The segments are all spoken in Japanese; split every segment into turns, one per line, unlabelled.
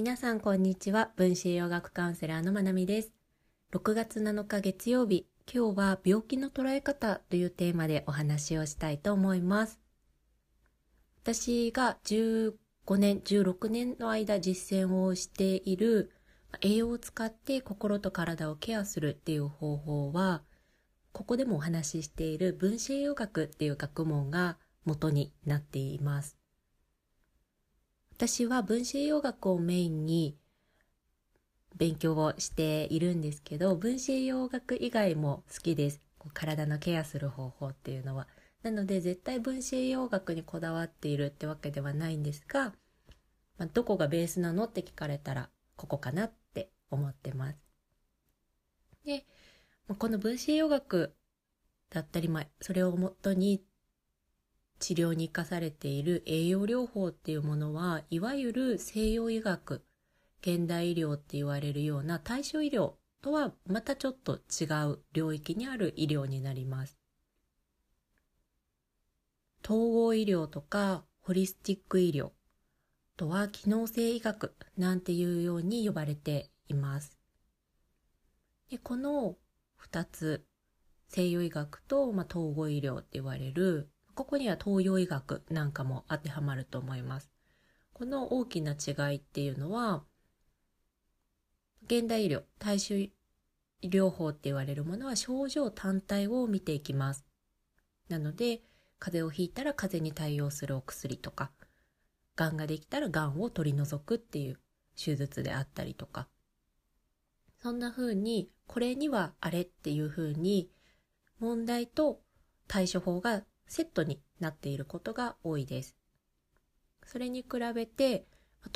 皆さんこんにちは。分子栄養学カウンセラーのまなみです。6月7日月曜日今日は病気の捉え方というテーマでお話をしたいと思います。私が15年16年の間実践をしている栄養を使って心と体をケアするっていう方法はここでもお話ししている分子栄養学っていう学問が元になっています。私は分子栄養学をメインに勉強をしているんですけど、分子栄養学以外も好きです。体のケアする方法っていうのは。なので絶対分子栄養学にこだわっているってわけではないんですが、まあ、どこがベースなのって聞かれたらここかなって思ってます。で、この分子栄養学だったり、まあ、それをもとに治療に生かされている栄養療法っていうものはいわゆる西洋医学現代医療って言われるような対処医療とはまたちょっと違う領域にある医療になります。統合医療とかホリスティック医療とは機能性医学なんていうように呼ばれています。でこの2つ西洋医学と、まあ、統合医療って言われるここには東洋医学なんかも当てはまると思います。この大きな違いっていうのは、現代医療、大衆療法って言われるものは症状単体を見ていきます。なので、風邪をひいたら風邪に対応するお薬とか、癌ができたら癌を取り除くっていう手術であったりとか、そんな風に、これにはあれっていう風に、問題と対処法がセットになっていることが多いです。それに比べて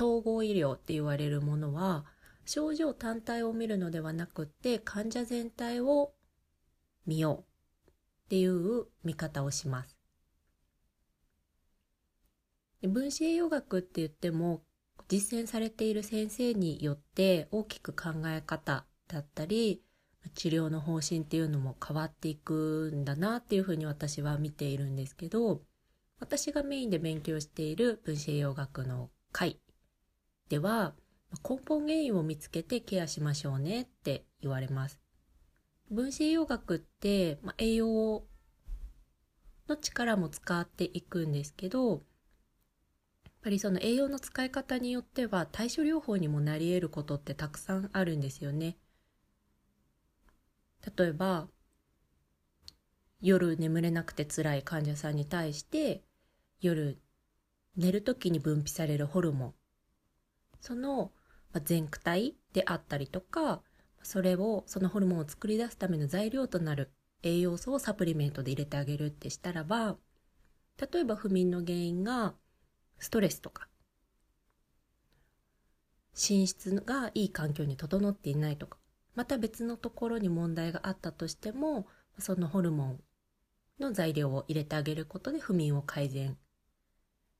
統合医療って言われるものは症状単体を見るのではなくって患者全体を見ようっていう見方をします。分子栄養学って言っても実践されている先生によって大きく考え方だったり治療の方針っていうのも変わっていくんだなっていうふうに私は見ているんですけど私がメインで勉強している分子栄養学の会では根本原因を見つけてケアしましょうねって言われます。分子栄養学って、まあ、栄養の力も使っていくんですけどやっぱりその栄養の使い方によっては対処療法にもなり得ることってたくさんあるんですよね。例えば夜眠れなくて辛い患者さんに対して夜寝る時に分泌されるホルモン。その全躯体であったりとかそれをそのホルモンを作り出すための材料となる栄養素をサプリメントで入れてあげるってしたらば例えば不眠の原因がストレスとか寝室がいい環境に整っていないとかまた別のところに問題があったとしてもそのホルモンの材料を入れてあげることで不眠を改善。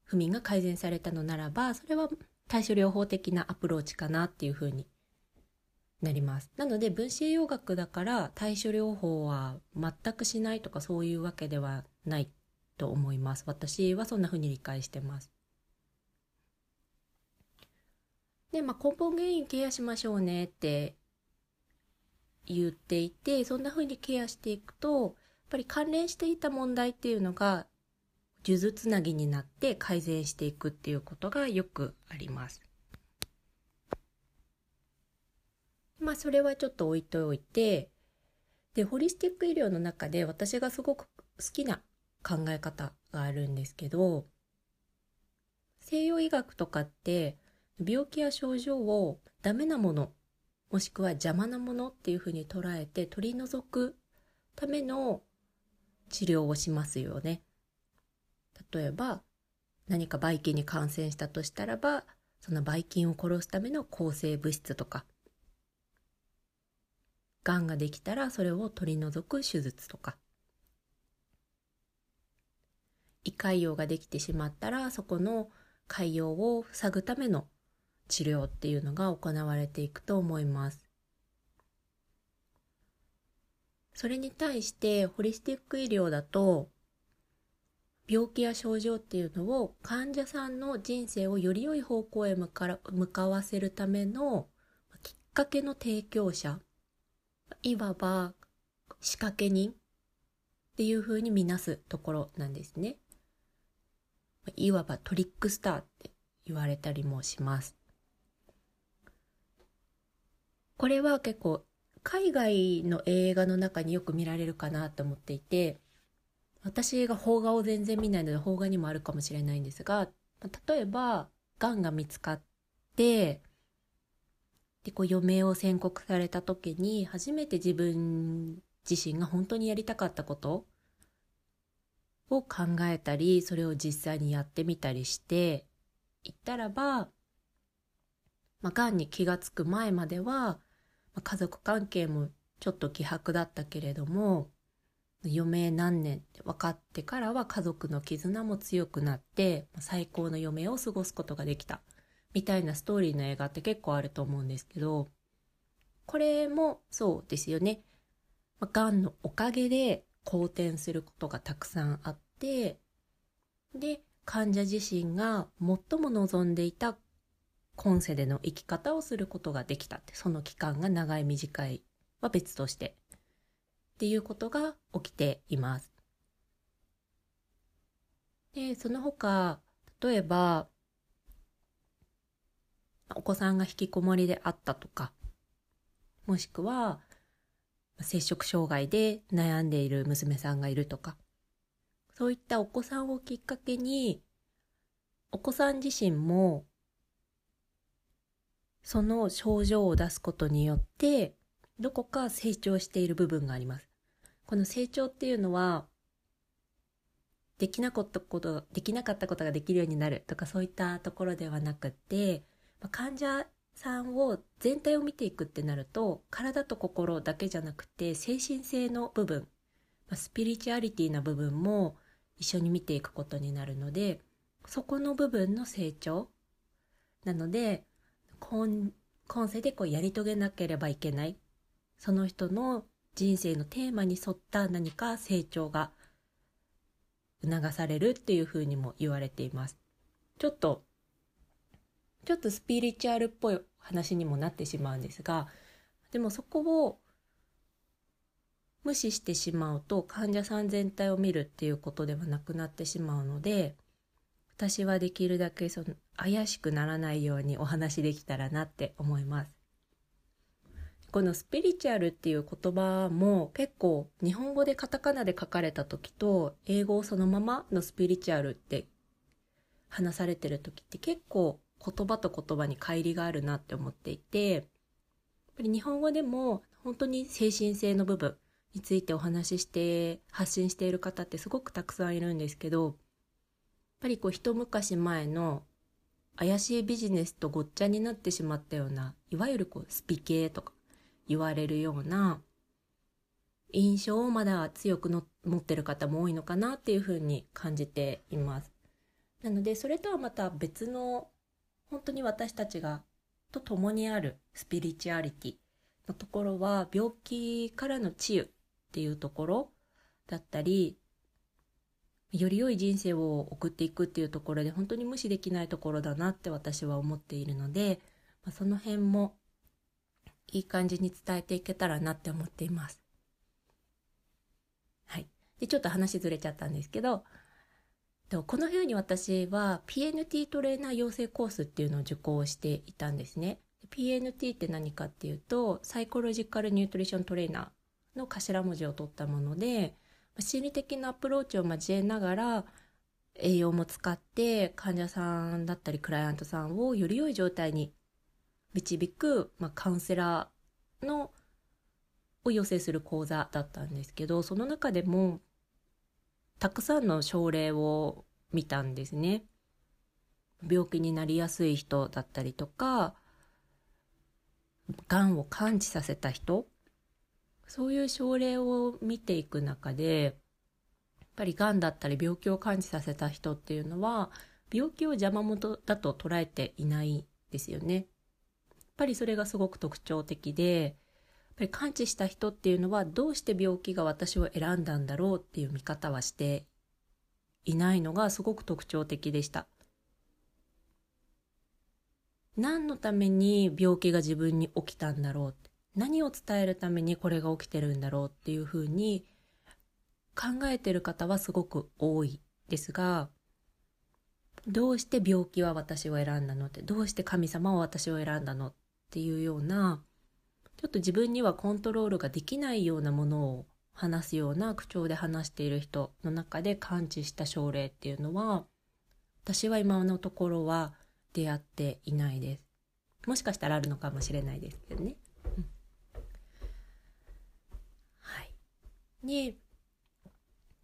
不眠が改善されたのならばそれは対処療法的なアプローチかなっていうふうになります。なので分子栄養学だから対処療法は全くしないとかそういうわけではないと思います。私はそんなふうに理解してます。でまあ根本原因ケアしましょうねって言っていてそんな風にケアしていくとやっぱり関連していた問題っていうのが数珠つなぎになって改善していくっていうことがよくあります。まあそれはちょっと置いておいてでホリスティック医療の中で私がすごく好きな考え方があるんですけど西洋医学とかって病気や症状をダメなものもしくは邪魔なものっていうふうに捉えて取り除くための治療をしますよね。例えば何かばい菌に感染したとしたらばそのばい菌を殺すための抗生物質とかがんができたらそれを取り除く手術とか胃潰瘍ができてしまったらそこの潰瘍を塞ぐための治療っていうのが行われていくと思います。それに対してホリスティック医療だと病気や症状っていうのを患者さんの人生をより良い方向へ向か向かわせるためのきっかけの提供者いわば仕掛け人っていう風に見なすところなんですね。いわばトリックスターって言われたりもします。これは結構海外の映画の中によく見られるかなと思っていて、私が邦画を全然見ないので邦画にもあるかもしれないんですが、例えば、癌が見つかって、で、こう余命を宣告された時に、初めて自分自身が本当にやりたかったことを考えたり、それを実際にやってみたりして、言ったらば、まあ、癌に気がつく前までは、家族関係もちょっと希薄だったけれども、余命何年って分かってからは家族の絆も強くなって、最高の余命を過ごすことができた。みたいなストーリーの映画って結構あると思うんですけど、これもそうですよね。がんのおかげで好転することがたくさんあって、で、患者自身が最も望んでいた今世での生き方をすることができたって、その期間が長い短いは別として、っていうことが起きています。で、その他、例えば、お子さんが引きこもりであったとか、もしくは、摂食障害で悩んでいる娘さんがいるとか、そういったお子さんをきっかけに、お子さん自身も、その症状を出すことによって、どこか成長している部分があります。この成長っていうのは、できなかったこと、できなかったことができるようになるとかそういったところではなくて、患者さんを全体を見ていくってなると体と心だけじゃなくて精神性の部分スピリチュアリティな部分も一緒に見ていくことになるのでそこの部分の成長なので今今世でこうやり遂げなければいけないその人の人生のテーマに沿った何か成長が促されるっていうふうにも言われています。ちょっとちょっとスピリチュアルっぽい話にもなってしまうんですがでもそこを無視してしまうと患者さん全体を見るっていうことではなくなってしまうので私はできるだけその怪しくならないようにお話できたらなって思います。このスピリチュアルっていう言葉も結構日本語でカタカナで書かれた時と英語そのままのスピリチュアルって話されてる時って結構言葉と言葉に乖離があるなって思っていて、やっぱり日本語でも本当に精神性の部分についてお話しして発信している方ってすごくたくさんいるんですけど、ぱりこう一昔前の怪しいビジネスとごっちゃになってしまったような、いわゆるこうスピ系とか言われるような印象をまだ強くの持ってる方も多いのかなっていうふうに感じています。なのでそれとはまた別の本当に私たちがと共にあるスピリチュアリティのところは病気からの治癒っていうところだったりより良い人生を送っていくっていうところで本当に無視できないところだなって私は思っているので、まあ、その辺もいい感じに伝えていけたらなって思っています。はい。で、ちょっと話ずれちゃったんですけど、この冬に私は PNT トレーナー養成コースっていうのを受講していたんですね。PNT って何かっていうと、サイコロジカルニュートリショントレーナーの頭文字を取ったもので、心理的なアプローチを交えながら、栄養も使って患者さんだったりクライアントさんをより良い状態に導く、まあ、カウンセラーのを養成する講座だったんですけど、その中でもたくさんの症例を見たんですね。病気になりやすい人だったりとか、がんを感知させた人、そういう症例を見ていく中で、やっぱりがんだったり病気を感知させた人っていうのは、病気を邪魔者だと捉えていないですよね。やっぱりそれがすごく特徴的でやっ、ぱり感知した人っていうのはどうして病気が私を選んだんだろうっていう見方はしていないのがすごく特徴的でした。何のために病気が自分に起きたんだろうって何を伝えるためにこれが起きてるんだろうっていうふうに考えてる方はすごく多いですがどうして病気は私を選んだのってどうして神様は私を選んだのっていうようなちょっと自分にはコントロールができないようなものを話すような口調で話している人の中で感知した症例っていうのは私は今のところは出会っていないです。もしかしたらあるのかもしれないですけどね。うん、はい。で、やっ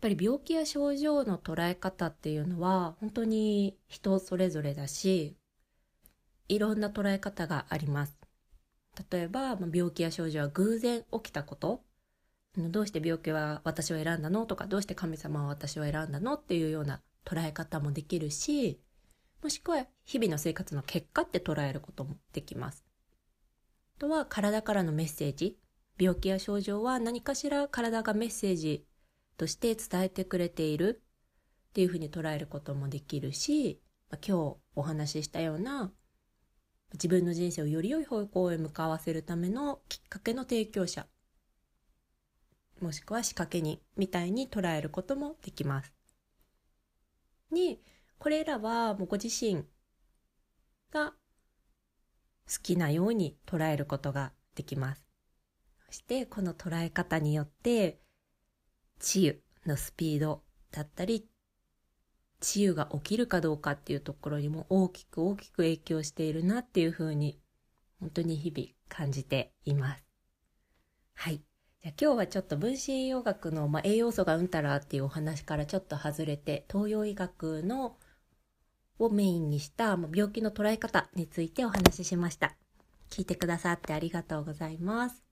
ぱり病気や症状の捉え方っていうのは本当に人それぞれだし、いろんな捉え方があります。例えば、病気や症状は偶然起きたことどうして病気は私を選んだのとか、どうして神様は私を選んだのっていうような捉え方もできるし、もしくは日々の生活の結果って捉えることもできます。あとは体からのメッセージ。病気や症状は何かしら体がメッセージとして伝えてくれているっていうふうに捉えることもできるし、ま、今日お話ししたような自分の人生をより良い方向へ向かわせるためのきっかけの提供者もしくは仕掛け人みたいに捉えることもできます。にこれらはもうご自身が好きなように捉えることができます。してこの捉え方によって治癒のスピードだったり治癒が起きるかどうかっていうところにも大きく大きく影響しているなっていうふうに本当に日々感じています。はい。じゃあ今日はちょっと分子栄養学の、まあ、栄養素がうんたらっていうお話からちょっと外れて東洋医学のをメインにした病気の捉え方についてお話ししました。聞いてくださってありがとうございます。